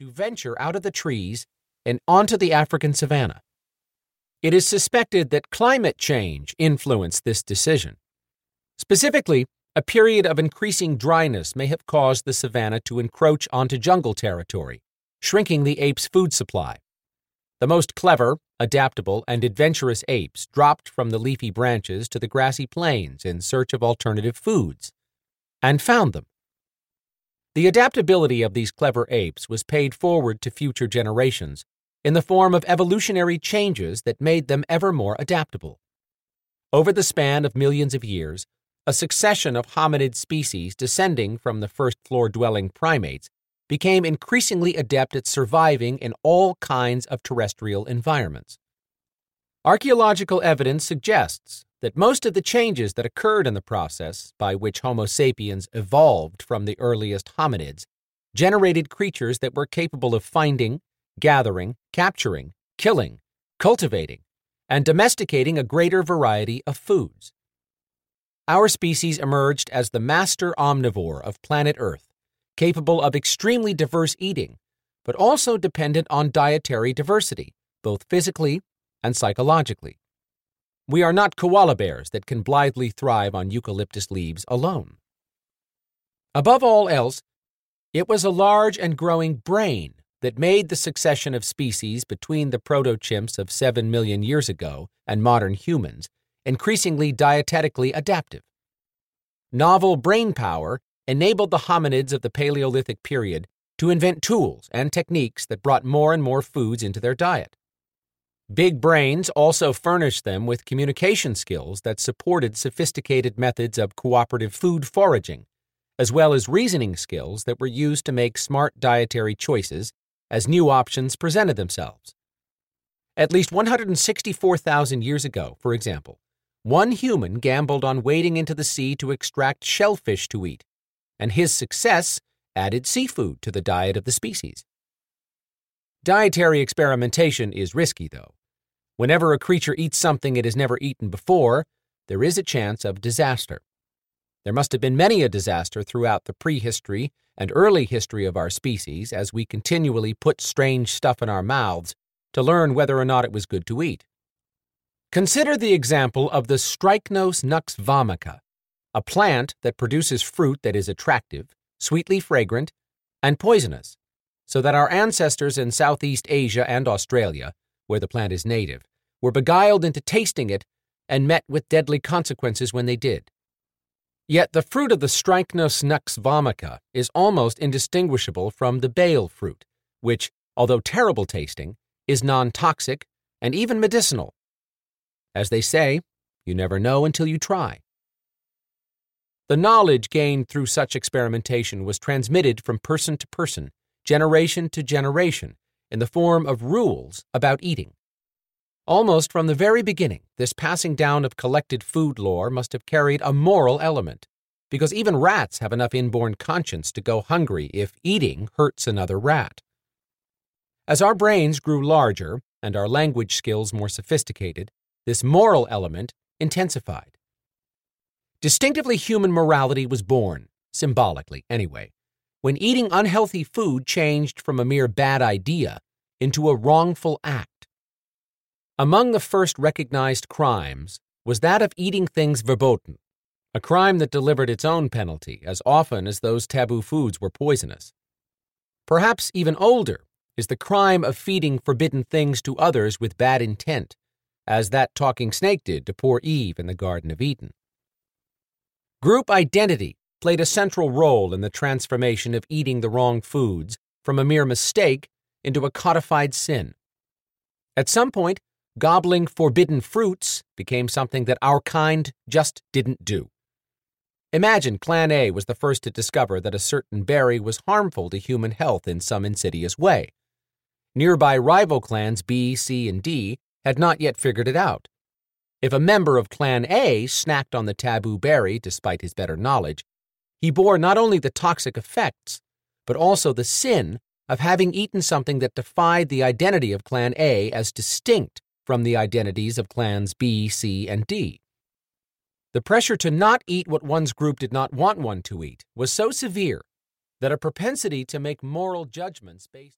to venture out of the trees and onto the African savanna. It is suspected that climate change influenced this decision. Specifically, a period of increasing dryness may have caused the savanna to encroach onto jungle territory, shrinking the ape's food supply. The most clever, adaptable, and adventurous apes dropped from the leafy branches to the grassy plains in search of alternative foods, and found them. The adaptability of these clever apes was paid forward to future generations in the form of evolutionary changes that made them ever more adaptable. Over the span of millions of years, a succession of hominid species descending from the first floor dwelling primates became increasingly adept at surviving in all kinds of terrestrial environments. Archaeological evidence suggests that most of the changes that occurred in the process by which Homo sapiens evolved from the earliest hominids generated creatures that were capable of finding, gathering, capturing, killing, cultivating, and domesticating a greater variety of foods. Our species emerged as the master omnivore of planet Earth, capable of extremely diverse eating, but also dependent on dietary diversity, both physically and psychologically. We are not koala bears that can blithely thrive on eucalyptus leaves alone. Above all else, it was a large and growing brain that made the succession of species between the proto-chimps of 7 million years ago and modern humans increasingly dietetically adaptive. Novel brain power enabled the hominids of the Paleolithic period to invent tools and techniques that brought more and more foods into their diet. Big brains also furnished them with communication skills that supported sophisticated methods of cooperative food foraging, as well as reasoning skills that were used to make smart dietary choices as new options presented themselves. At least 164,000 years ago, for example, one human gambled on wading into the sea to extract shellfish to eat, and his success added seafood to the diet of the species. Dietary experimentation is risky, though. Whenever a creature eats something it has never eaten before, there is a chance of disaster. There must have been many a disaster throughout the prehistory and early history of our species as we continually put strange stuff in our mouths to learn whether or not it was good to eat. Consider the example of the Strychnos nux vomica, a plant that produces fruit that is attractive, sweetly fragrant, and poisonous, so that our ancestors in Southeast Asia and Australia, where the plant is native, were beguiled into tasting it and met with deadly consequences when they did. Yet the fruit of the Strychnos nux vomica is almost indistinguishable from the bael fruit, which, although terrible tasting, is non toxic and even medicinal. As they say, you never know until you try. The knowledge gained through such experimentation was transmitted from person to person, generation to generation, in the form of rules about eating. Almost from the very beginning, this passing down of collected food lore must have carried a moral element, because even rats have enough inborn conscience to go hungry if eating hurts another rat. As our brains grew larger and our language skills more sophisticated, this moral element intensified. Distinctively human morality was born, symbolically anyway, when eating unhealthy food changed from a mere bad idea into a wrongful act. Among the first recognized crimes was that of eating things verboten, a crime that delivered its own penalty as often as those taboo foods were poisonous. Perhaps even older is the crime of feeding forbidden things to others with bad intent, as that talking snake did to poor Eve in the Garden of Eden. Group identity played a central role in the transformation of eating the wrong foods from a mere mistake into a codified sin. At some point, gobbling forbidden fruits became something that our kind just didn't do. Imagine Clan A was the first to discover that a certain berry was harmful to human health in some insidious way. Nearby rival clans B, C, and D had not yet figured it out. If a member of Clan A snacked on the taboo berry despite his better knowledge, he bore not only the toxic effects, but also the sin of having eaten something that defied the identity of Clan A as distinct from the identities of clans B, C, and D. The pressure to not eat what one's group did not want one to eat was so severe that a propensity to make moral judgments based